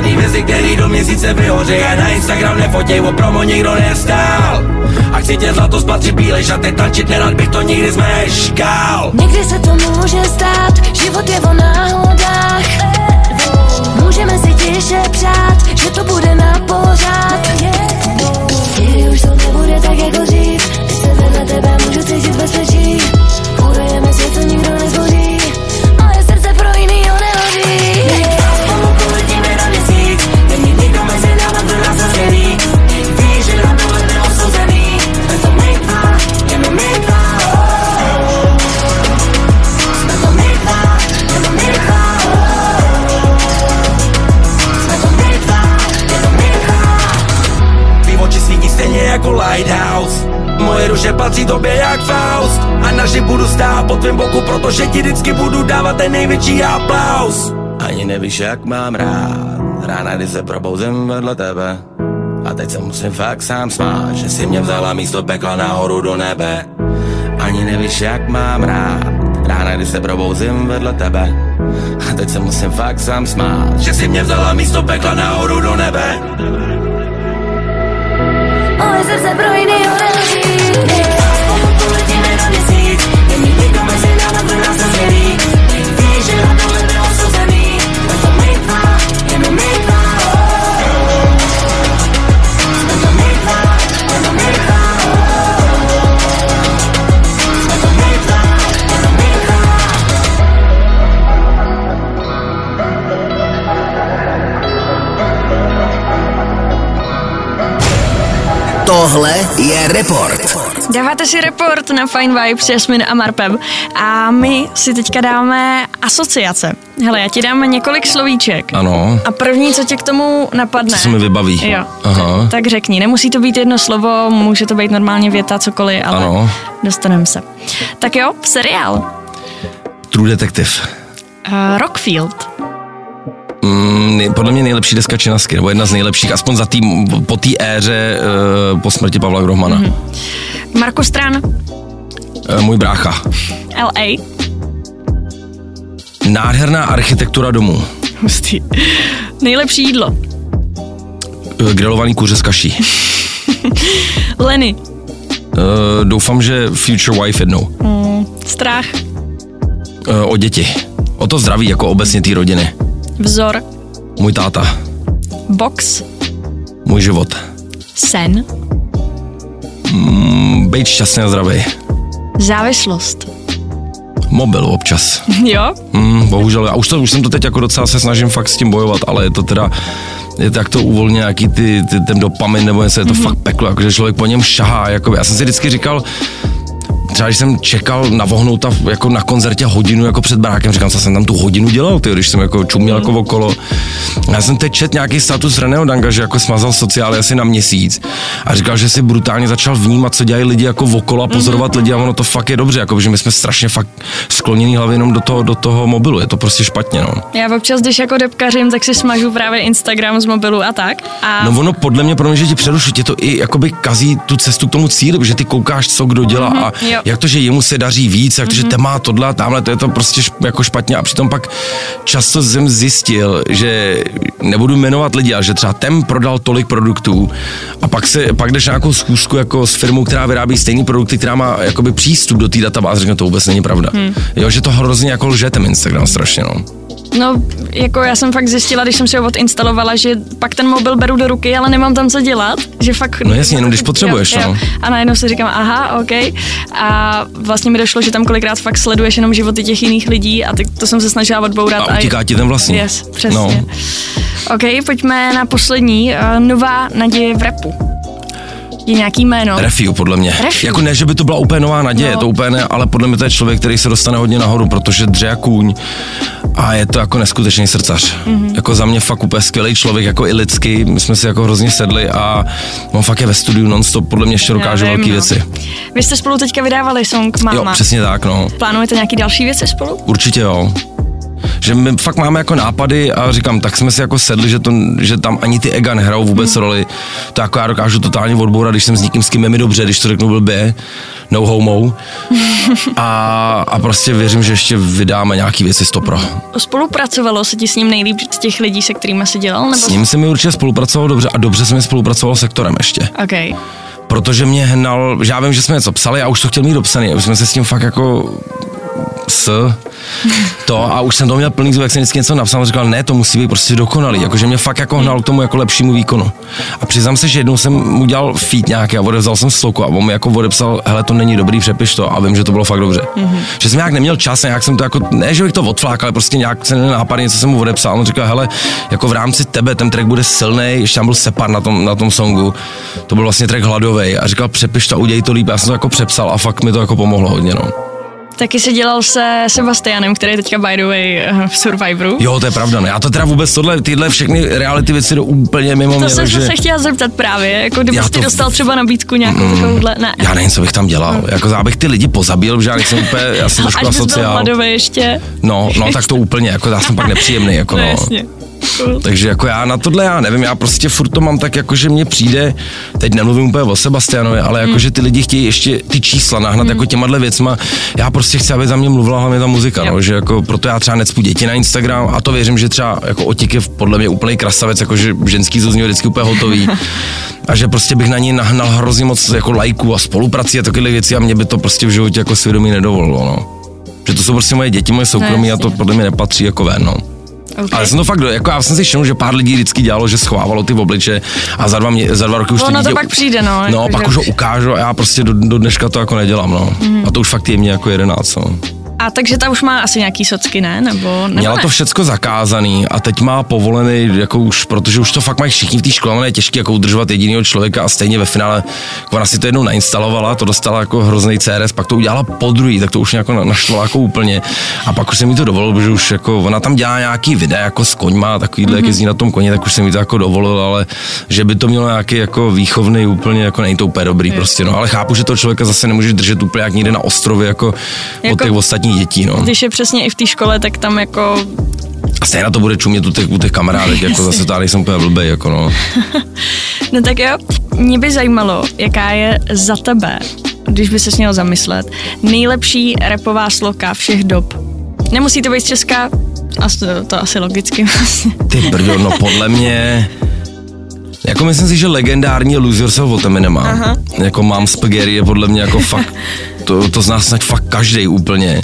Speaker 11: Žádný věci, který do měsíce vyhoří a na Instagram nefotěj, o promo nikdo nestál. A chci tě zlato spatřit bílej šaty, tančit nerad bych to nikdy zmeškal.
Speaker 15: Někdy se to může stát, život je o náhodách Můžeme si tiše přát, že to bude na pořád Někdy
Speaker 11: Nevíš jak mám rád. Rána, kdy se probouzím vedle tebe. A teď se musím fakt sám smát Že si mě vzala místo pekla nahoru do nebe. Ani nevíš jak mám rád. Rána, kdy se probouzím vedle tebe. A teď se musím fakt sám smát Že si mě vzala místo pekla nahoru do nebe.
Speaker 15: Moje srdce pro jinýho nelží Tohle
Speaker 10: je Report.
Speaker 7: Dáváte si report na Fine Vibes, Jasmin a Marpem a my si teďka dáme asociace. Hele, já ti dám několik slovíček.
Speaker 8: Ano.
Speaker 7: A první, co tě k tomu napadne.
Speaker 8: Co se mi vybaví.
Speaker 7: Jo.
Speaker 8: Aha.
Speaker 7: Tak řekni, nemusí to být jedno slovo, může to být normálně věta, cokoliv, ale
Speaker 8: Ano.
Speaker 7: dostaneme se. Tak jo, seriál.
Speaker 8: True Detective.
Speaker 7: Uh, Rockfield.
Speaker 8: Mm, podle mě nejlepší deska činasky, nebo jedna z nejlepších, aspoň za tým, po té éře uh, po smrti Pavla Grohmana.
Speaker 7: Mhm.
Speaker 8: Mm-hmm.
Speaker 7: Marko Stran.
Speaker 8: Uh, můj brácha.
Speaker 7: LA.
Speaker 8: Nádherná architektura domů.
Speaker 7: Hustý. Nejlepší jídlo.
Speaker 8: Uh, grilovaný kuře s kaší. [LAUGHS]
Speaker 7: Lenny.
Speaker 8: Uh, doufám, že future wife jednou.
Speaker 7: Mm, strach.
Speaker 8: Uh, o děti. O to zdraví, jako obecně té rodiny.
Speaker 7: Vzor.
Speaker 8: Můj táta.
Speaker 7: Box.
Speaker 8: Můj život.
Speaker 7: Sen.
Speaker 8: Mm, bejt šťastný a zdravý.
Speaker 7: Závislost.
Speaker 8: Mobil občas. [LAUGHS]
Speaker 7: jo?
Speaker 8: Mm, bohužel, já už, to, už jsem to teď jako docela se snažím fakt s tím bojovat, ale je to teda, je to jak to uvolně nějaký ty, ty, ten dopamin nebo něco, je to mm-hmm. fakt peklo, jakože člověk po něm šahá, jako já jsem si vždycky říkal, třeba když jsem čekal na vohnouta jako na koncertě hodinu jako před barákem, říkám, co jsem tam tu hodinu dělal, ty, když jsem jako čuměl jako okolo. Já jsem teď čet nějaký status Reného Danga, že jako smazal sociály asi na měsíc a říkal, že si brutálně začal vnímat, co dělají lidi jako okolo a pozorovat lidi a ono to fakt je dobře, jako, že my jsme strašně fakt skloněný hlavě jenom do toho, do toho mobilu, je to prostě špatně, no.
Speaker 7: Já občas, když jako depkařím, tak si smažu právě Instagram z mobilu a tak. A
Speaker 8: No ono podle mě, pro mě, že ti přeruší, tě to i jakoby kazí tu cestu k tomu cíli, protože ty koukáš, co kdo dělá
Speaker 7: Mhm,
Speaker 8: a
Speaker 7: jo.
Speaker 8: Jak to, že jemu se daří víc, jak to, že ten má tohle a tamhle, to je to prostě jako špatně a přitom pak často jsem zjistil, že nebudu jmenovat lidi, ale že třeba ten prodal tolik produktů a pak se, pak jdeš na nějakou schůzku jako s firmou, která vyrábí stejný produkty, která má jakoby přístup do té databáze, řekne, to vůbec není pravda.
Speaker 7: Hmm.
Speaker 8: Jo, že to hrozně jako lže ten Instagram strašně, no.
Speaker 7: No, jako já jsem fakt zjistila, když jsem si ho odinstalovala, že pak ten mobil beru do ruky, ale nemám tam co dělat, že fakt...
Speaker 8: No jasně, jenom když potřebuješ,
Speaker 7: jo, jo.
Speaker 8: no.
Speaker 7: A najednou si říkám, aha, OK. A vlastně mi došlo, že tam kolikrát fakt sleduješ jenom životy těch jiných lidí a ty, to jsem se snažila odbourat.
Speaker 8: A utíká ti ten vlastní.
Speaker 7: Yes, přesně.
Speaker 8: No.
Speaker 7: OK, pojďme na poslední. Uh, nová naděje v repu. Je nějaký jméno?
Speaker 8: Refiu, podle mě.
Speaker 7: Refiu.
Speaker 8: Jako ne, že by to byla úplně nová naděje,
Speaker 7: No.
Speaker 8: to úplně ne, ale podle mě to je člověk, který se dostane hodně nahoru, protože dře jak kůň a je to jako neskutečný srdcař.
Speaker 7: Mhm.
Speaker 8: Mm-hmm. Jako za mě fakt úplně skvělý člověk, jako i lidsky, my jsme si jako hrozně sedli a on fakt je ve studiu nonstop, podle mě ještě dokáže velké
Speaker 7: no.
Speaker 8: věci.
Speaker 7: Vy jste spolu teďka vydávali song Máma.
Speaker 8: Jo, přesně tak, no.
Speaker 7: Plánujete nějaký další věci spolu?
Speaker 8: Určitě jo. Že my fakt máme jako nápady a říkám, tak jsme si jako sedli, že, to, že tam ani ty ega nehrajou vůbec
Speaker 7: Mhm.
Speaker 8: roli. To jako já dokážu totálně odbourat, když jsem s někým, s kým je mi dobře, když to řeknu blbě, no homo. [LAUGHS] A, a prostě věřím, že ještě vydáme nějaký věci stopro.
Speaker 7: Spolupracovalo se ti s ním nejlíp z těch lidí, se kterými jsi dělal? Nebo...
Speaker 8: S ním se mi určitě spolupracovalo dobře a dobře jsem mi spolupracoval s sektorem ještě.
Speaker 7: OK.
Speaker 8: Protože mě hnal, že já vím, že jsme něco psali a už to chtěl mít dopsaný, už jsme se s tím fakt jako s to a už jsem to měl plný zub, jak jsem vždycky něco napsal, a říkal, ne, to musí být prostě dokonalý, jakože mě fakt jako hnal k tomu jako lepšímu výkonu. A přiznám se, že jednou jsem mu dělal feed nějaký a odevzal jsem sloku a on mi jako odepsal, hele, to není dobrý, přepiš to a vím, že to bylo fakt dobře. Mm-hmm. Že jsem nějak neměl čas, nějak jsem to jako, ne, že bych to odflákal, ale prostě nějak se nenápadně něco jsem mu odepsal. On říkal, hele, jako v rámci tebe ten track bude silný, ještě tam byl separ na tom, na tom songu. To byl vlastně track hladový a říkal, přepiš to a udělej to líp. Já jsem to jako přepsal a fakt mi to jako pomohlo hodně, no.
Speaker 7: Taky se dělal se Sebastianem, který je teďka by the way eh, v Survivoru.
Speaker 8: Jo, to je pravda. No. Já to teda vůbec tohle, tyhle všechny reality věci jdou úplně mimo
Speaker 7: To
Speaker 8: mě.
Speaker 7: jsem
Speaker 8: takže...
Speaker 7: se chtěla zeptat právě, jako kdybyste
Speaker 8: Já
Speaker 7: to...
Speaker 8: to-
Speaker 7: dostal třeba nabídku nějakou
Speaker 8: Mm.
Speaker 7: takovouhle, ne.
Speaker 8: Já nevím, co bych tam dělal. Jako já bych ty lidi pozabil, že já nejsem úplně, [LAUGHS] já jsem trošku
Speaker 7: Až bys byl
Speaker 8: asociál.
Speaker 7: ještě.
Speaker 8: No, no, tak to úplně, jako já jsem pak nepříjemný, jako
Speaker 7: No,
Speaker 8: no.
Speaker 7: jasně.
Speaker 8: Takže jako já na tohle já nevím, já prostě furt to mám tak jako, že mně přijde, teď nemluvím úplně o Sebastianovi, ale jako,
Speaker 7: Mm.
Speaker 8: že ty lidi chtějí ještě ty čísla nahnat jako těma věcma. Já prostě chci, aby za mě mluvila hlavně ta muzika, no, že jako proto já třeba necpu děti na Instagram a to věřím, že třeba jako Otik je podle mě úplný krasavec, jako že ženský jsou z něho vždycky úplně hotový. [LAUGHS] A že prostě bych na něj nahnal hrozně moc jako lajků a spoluprací a takové věci a mě by to prostě v životě jako svědomí nedovolilo, no. Že to jsou prostě moje děti, moje soukromí a to podle mě nepatří jako ven, no.
Speaker 7: Okay.
Speaker 8: Ale jsem to fakt, jako já jsem si všiml, že pár lidí vždycky dělalo, že schovávalo ty obliče a za dva, mě, za dva roky už
Speaker 7: Ono
Speaker 8: to
Speaker 7: to
Speaker 8: dítě,
Speaker 7: pak přijde, no.
Speaker 8: No,
Speaker 7: jako,
Speaker 8: pak už ho ukážu a já prostě do, do dneška to jako nedělám, no.
Speaker 7: Mhm.
Speaker 8: A to už fakt je mě jako jedenáct, no.
Speaker 7: A takže ta už má asi nějaký socky, ne? Nebo, nebo
Speaker 8: Měla
Speaker 7: ne?
Speaker 8: to všecko zakázaný a teď má povolený, jako už, protože už to fakt mají všichni v té škole, ono je těžké jako udržovat jediného člověka a stejně ve finále, jako ona si to jednou nainstalovala, to dostala jako hrozný CRS, pak to udělala po druhý, tak to už jako na- naštvala jako úplně a pak už se mi to dovolil, protože už jako ona tam dělá nějaký videa jako s koňma, takovýhle, mm-hmm. jak jezdí na tom koni, tak už se mi to jako dovolil, ale že by to mělo nějaký jako výchovný úplně, jako není to úplně dobrý prostě, no, ale chápu, že toho člověka zase nemůžeš držet úplně jak někde na ostrově, jako, jako
Speaker 7: Jako-
Speaker 8: od těch ostatních dětí, no.
Speaker 7: Když je přesně i v té škole, tak tam jako...
Speaker 8: A stejně na to bude čumět u těch, u těch kamarádek, [LAUGHS] jako zase tady jsem úplně blbej, jako no. [LAUGHS]
Speaker 7: No tak jo, mě by zajímalo, jaká je za tebe, když by se měl zamyslet, nejlepší repová sloka všech dob. Nemusí to být z Česka, asi to, to asi logicky vlastně.
Speaker 8: Ty brdo, no podle mě... [LAUGHS] Jako myslím si, že legendární Lose Yourself od Eminema.
Speaker 7: Aha.
Speaker 8: Jako mám spaghetti je podle mě jako [LAUGHS] fakt, to, to zná snad fakt každý úplně.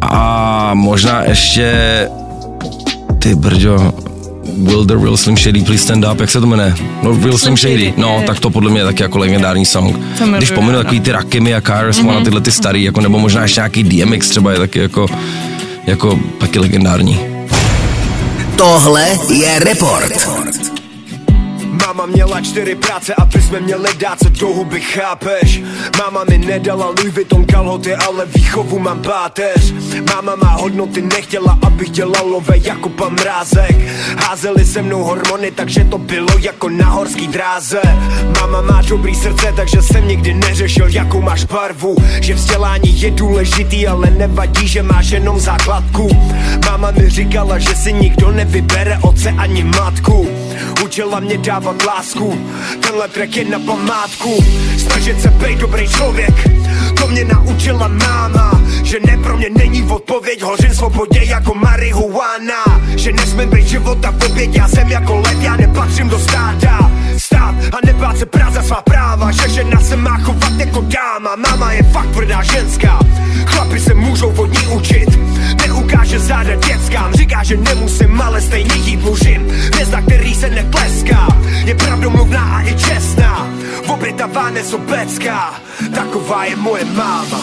Speaker 8: A možná ještě, ty brďo, Will the Real Slim Shady Please Stand Up, jak se to jmenuje? No Real Slim
Speaker 7: Slim
Speaker 8: Shady,
Speaker 7: Shady,
Speaker 8: no tak to podle mě je taky jako legendární song. Když pominu
Speaker 7: no.
Speaker 8: takový ty Rakimy a Kairos, mm-hmm.
Speaker 7: Mhm.
Speaker 8: na tyhle ty starý, jako, nebo možná ještě nějaký DMX třeba je taky jako, jako taky legendární.
Speaker 10: Tohle je Report.
Speaker 16: Máma měla čtyři práce, aby jsme měli dát se do huby, chápeš? Máma mi nedala Louis Vuitton kalhoty, ale výchovu mám páteř. Máma má hodnoty, nechtěla, abych dělal love jako pan Mrázek Házeli se mnou hormony, takže to bylo jako na horský dráze. Máma má dobrý srdce, takže jsem nikdy neřešil, jakou máš barvu. Že vzdělání je důležitý, ale nevadí, že máš jenom základku. Máma mi říkala, že si nikdo nevybere otce ani matku Učila mě dávat lásku. Tenhle track je na památku. Snažit se být dobrý člověk. To mě naučila máma Že ne pro mě není odpověď. Hořím svobodě jako marihuana. Že nesmím být života v oběť Já jsem jako lev, já nepatřím do stáda Stát a nebát se prát za svá práva Že žena se má chovat jako dáma Máma je fakt tvrdá ženská. Chlapi se můžou od ní učit Neukáže záda dětskám Říká, že nemusím, ale stejně jí dlužím. Hvězda, který se netleská Je pravdomluvná a i čestná. Obětavá nesobecká Taková je moje máma.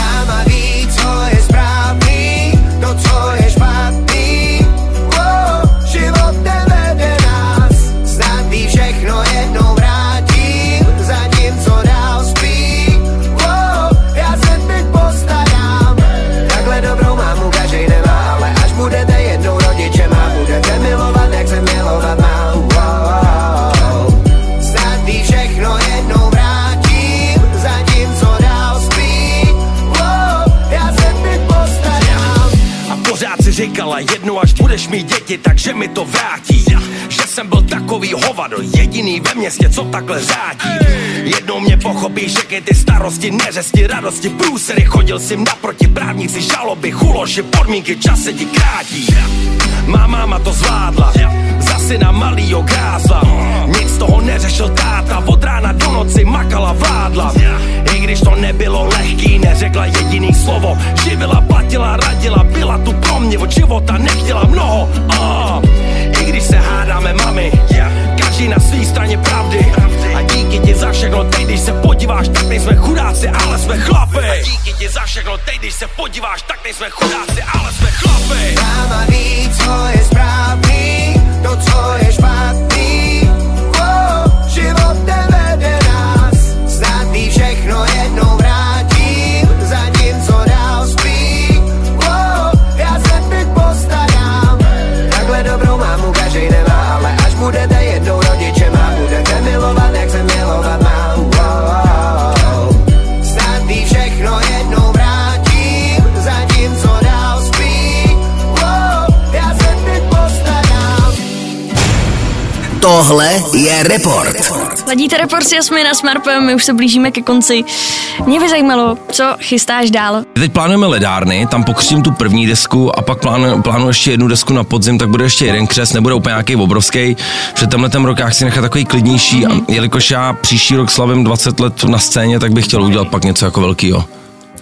Speaker 16: Máma ví, co je správný To, co je špatný všechno jednou vrátím Za tím, co dál spí oh, Já se teď postarám. Takhle dobrou mámu každej nemá Ale až budete jednou rodičema Budete milovat, jak se milovat má ví všechno jednou vrátím oh, Já se
Speaker 6: A si říkala, jednou až budeš mít děti, takže mi to vrátí. Že jsem byl takový hovado, jediný ve městě, co takhle řádí. Jednou mě pochopí všechny ty starosti, neřesti, radosti, průsery Chodil si naproti právníci, žaloby, chuloši, podmínky, čas se ti krátí. Má máma to zvládla, za syna malýho grázla Nic z toho neřešil táta, od rána do noci makala vládla. I když to nebylo lehký, neřekla jediný slovo. Živila, platila, radila, byla tu pro mě od života, nechtěla mnoho. Když se hádáme mami, každý na svý straně pravdy. A díky ti za všechno, teď když se podíváš, tak nejsme chudáci, ale jsme chlapy. A díky ti za všechno, teď když se podíváš, tak nejsme chudáci, ale jsme chlapy.
Speaker 16: Máma ví, co je správný,
Speaker 10: Report.
Speaker 7: Ladíte report s Jasmina a s Marpem, my už se blížíme ke konci. Mě by zajímalo, co chystáš dál.
Speaker 8: Teď plánujeme ledárny, tam pokřtím tu první desku a pak plánuji, plánuji ještě jednu desku na podzim, tak bude ještě jeden křes, nebude úplně nějaký obrovský. Že tenhle ten rok já chci nechat takový klidnější a jelikož já příští rok slavím 20 let na scéně, tak bych chtěl udělat pak něco jako velkýho.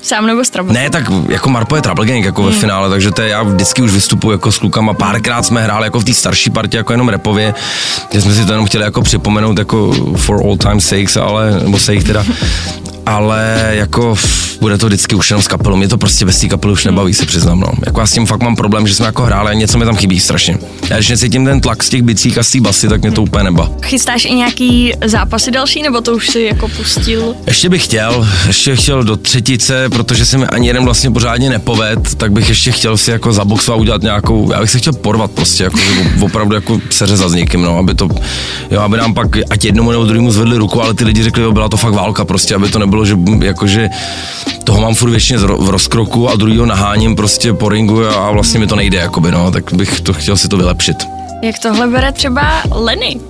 Speaker 7: Sám nebo s?
Speaker 8: Ne, tak jako Marpo je Trouble Gang jako ve finále, takže to je, já vždycky už vystupuji jako s klukama. Párkrát jsme hráli jako v té starší partě, jako jenom repově, že jsme si to jenom chtěli jako připomenout jako for all time sakes, ale, nebo sake teda, ale jako bude to vždycky už jenom s kapelou. Mě to prostě bez té kapely už nebaví, se přiznám. No. Jako já s tím fakt mám problém, že jsme jako hráli a něco mi tam chybí strašně. Já když necítím ten tlak z těch bicích a z té basy, tak mě to úplně neba.
Speaker 7: Chystáš i nějaký zápasy další, nebo to už si jako pustil?
Speaker 8: Ještě bych chtěl, ještě bych chtěl do třetice, protože se mi ani jeden vlastně pořádně nepoved, tak bych ještě chtěl si jako zaboxovat, udělat nějakou, já bych se chtěl porvat prostě, jako opravdu jako seřezat s někým, no, aby to, jo, aby nám pak, ať jednomu nebo druhému zvedli ruku, ale ty lidi řekli, jo, byla to fakt válka prostě, aby to nebylo, že jakože toho mám furt většině v rozkroku a druhýho naháním prostě po ringu a vlastně mi to nejde, jakoby, no, tak bych to chtěl si to vylepšit.
Speaker 7: Jak tohle bere třeba Lenny?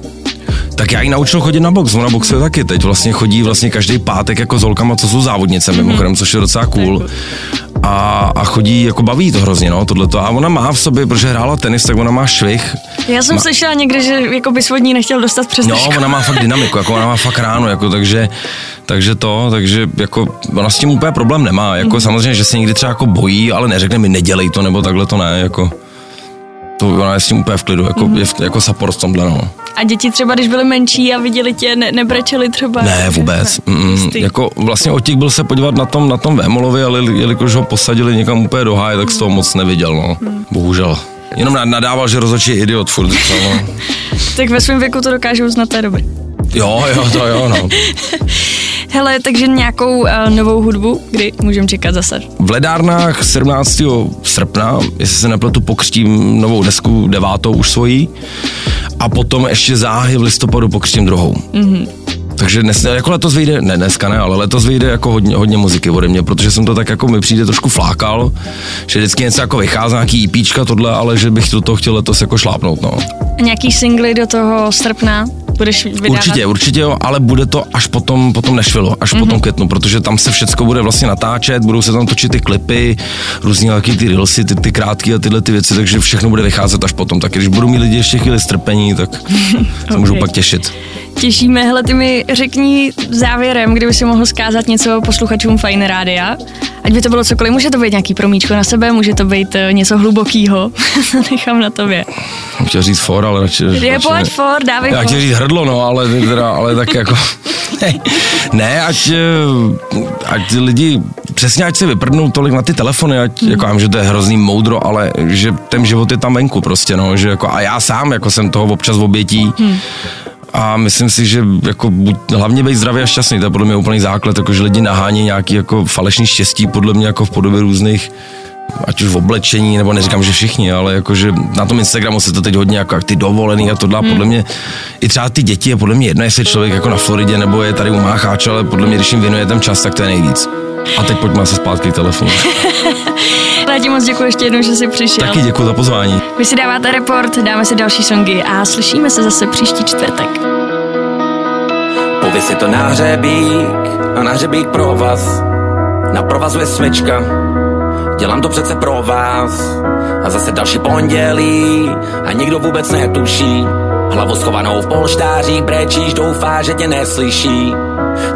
Speaker 8: Tak já ji naučil chodit na box, ona boxuje taky teď, vlastně chodí vlastně každý pátek jako s holkama, co jsou závodnice mimochodem, což je docela cool. A, a chodí, jako baví to hrozně, no, tohleto. A ona má v sobě, protože hrála tenis, tak ona má švih.
Speaker 7: Já jsem
Speaker 8: Ma-
Speaker 7: slyšela někde, že jako by ní nechtěl dostat přes
Speaker 8: No, ona má fakt dynamiku, jako ona má fakt ráno, jako, takže, takže to, takže jako ona s tím úplně problém nemá, jako samozřejmě, že se někdy třeba jako bojí, ale neřekne mi nedělej to, nebo takhle to ne, jako to ona je s tím úplně v klidu, jako, je v, jako support v tomhle, no.
Speaker 7: A děti třeba, když byly menší a viděli tě, ne, nebrečeli třeba?
Speaker 8: Ne, vůbec. Mm,
Speaker 7: Jistý.
Speaker 8: jako vlastně Otik byl se podívat na tom, na tom Vémolovi, ale jelikož ho posadili někam úplně do háje, tak z toho moc neviděl, no. Bohužel. Jenom nad- nadával, že rozhodčí je idiot furt. No. [LAUGHS]
Speaker 7: Tak ve svém věku to dokážou znat té doby.
Speaker 8: Jo, jo, to jo, no. [LAUGHS]
Speaker 7: Hele, takže nějakou uh, novou hudbu, kdy můžeme čekat zase?
Speaker 8: V ledárnách 17. srpna, jestli se nepletu, pokřtím novou desku, devátou už svojí. A potom ještě záhy v listopadu pokřtím druhou.
Speaker 7: Mhm.
Speaker 8: Takže dnes, jako letos vyjde, ne dneska ne, ale letos vyjde jako hodně, hodně muziky ode mě, protože jsem to tak jako mi přijde trošku flákal, že vždycky něco jako vychází, nějaký EPčka tohle, ale že bych do toho chtěl letos jako šlápnout, no.
Speaker 7: A nějaký singly do toho srpna budeš vydávat?
Speaker 8: Určitě, určitě jo, ale bude to až potom, potom Nešvilu, až mm-hmm. potom květnu, protože tam se všecko bude vlastně natáčet, budou se tam točit ty klipy, různý taky ty reelsy, ty, ty krátké a tyhle ty věci, takže všechno bude vycházet až potom. Tak když budou mít lidi ještě chvíli strpení, tak [LAUGHS] se můžou
Speaker 7: Ok.
Speaker 8: pak těšit.
Speaker 7: Těšíme, hele, ty mi řekni závěrem, kdyby si mohl zkázat něco posluchačům Fajn Rádia. Ať by to bylo cokoliv, může to být nějaký promíčko na sebe, může to být eh, něco hlubokýho. [LAUGHS] Nechám na tobě.
Speaker 8: Chtěl říct for, ale radši...
Speaker 7: Je, pojď for, dávej
Speaker 8: Já
Speaker 7: for.
Speaker 8: chtěl říct hrdlo, no, ale, teda, ale tak jako... [LAUGHS] ne, ať, eh, ať lidi přesně ať se vyprdnou tolik na ty telefony, ať, jako já že to je hrozný moudro, ale že ten život je tam venku prostě, no, že jako, a já sám jako jsem toho občas v obětí, a myslím si, že jako buď, hlavně být zdravý a šťastný, to je podle mě úplný základ, jako, že lidi nahání nějaký jako falešný štěstí, podle mě jako v podobě různých ať už v oblečení, nebo neříkám, že všichni, ale jakože na tom Instagramu se to teď hodně jako jak ty dovolený a tohle, a podle mě i třeba ty děti je podle mě jedno, jestli je člověk jako na Floridě nebo je tady u Mácháče, ale podle mě, když jim věnuje ten čas, tak to je nejvíc. A teď pojďme se zpátky k telefonu. [LAUGHS]
Speaker 7: Já ti moc děkuji ještě jednou, že jsi přišel.
Speaker 8: Taky děkuji za pozvání.
Speaker 7: Vy si dáváte report, dáme si další songy a slyšíme se zase příští čtvrtek.
Speaker 6: Pověs je to na hřebík a na hřebík pro vás. Na provazu je smyčka, dělám to přece pro vás. A zase další pondělí a nikdo vůbec netuší. Hlavu schovanou v polštáří, brečíš, doufá, že tě neslyší.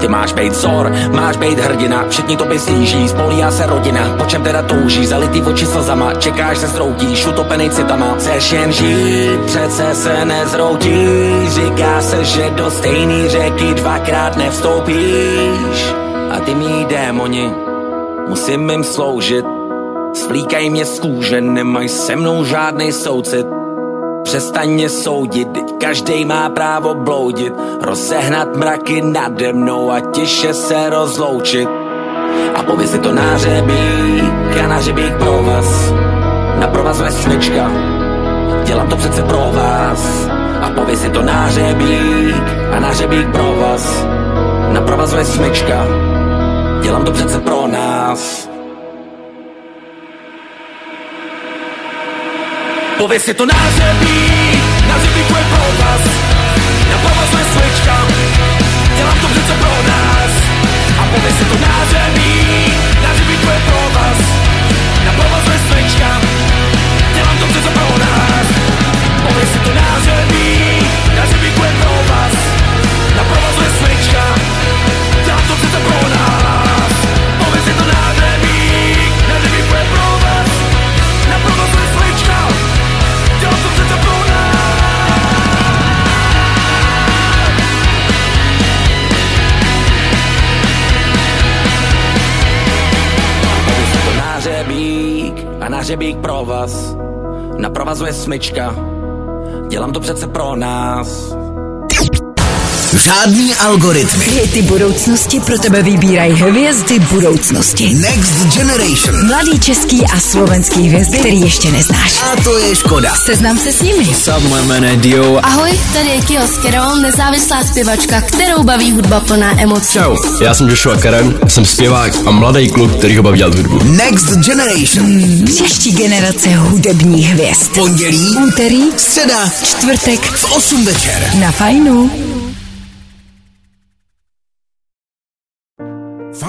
Speaker 6: Ty máš být vzor, máš být hrdina, všichni to stíží, spolíhá se rodina, po čem teda touží, zalitý oči slzama, čekáš se zroutíš, utopený citama, chceš jen žít, přece se nezroutíš, říká se, že do stejný řeky dvakrát nevstoupíš. A ty mý démoni, musím jim sloužit, svlíkají mě z kůže, nemají se mnou žádnej soucit. Přestaň mě soudit, teď každej má právo bloudit, rozehnat mraky nade mnou a tiše se rozloučit. A pověz si to na hřebík a na hřebík pro vás, na provaz vesnička, dělám to přece pro vás. A pověz si to na hřebík a na hřebík pro vás, na provaz vesnička, dělám to přece pro nás. Pověz si to na hřebík, na hřebíku je pro vás
Speaker 11: slička Dělám to přece pro nás. A pověs si to nářebí Nářebí to je pro vás Na provaz je slička nářebík pro vás. Na provazu je smyčka, dělám to přece pro nás.
Speaker 1: Žádný algoritmy.
Speaker 2: Hity budoucnosti pro tebe vybírají hvězdy budoucnosti.
Speaker 1: Next Generation.
Speaker 2: Mladý český a slovenský hvězdy, který ještě neznáš.
Speaker 1: A to je škoda.
Speaker 2: Seznam se s nimi.
Speaker 17: Sup, moje jméno je Dio.
Speaker 18: Ahoj, tady je Kio Skerol, nezávislá zpěvačka, kterou baví hudba plná emocí.
Speaker 5: Čau, já jsem Joshua Karen, jsem zpěvák a mladý kluk, který ho baví dělat hudbu.
Speaker 1: Next Generation.
Speaker 2: Hmm, příští generace hudebních hvězd.
Speaker 1: Pondělí,
Speaker 2: Úterý,
Speaker 1: středa,
Speaker 2: čtvrtek
Speaker 1: v 8 večer.
Speaker 2: na fajnu.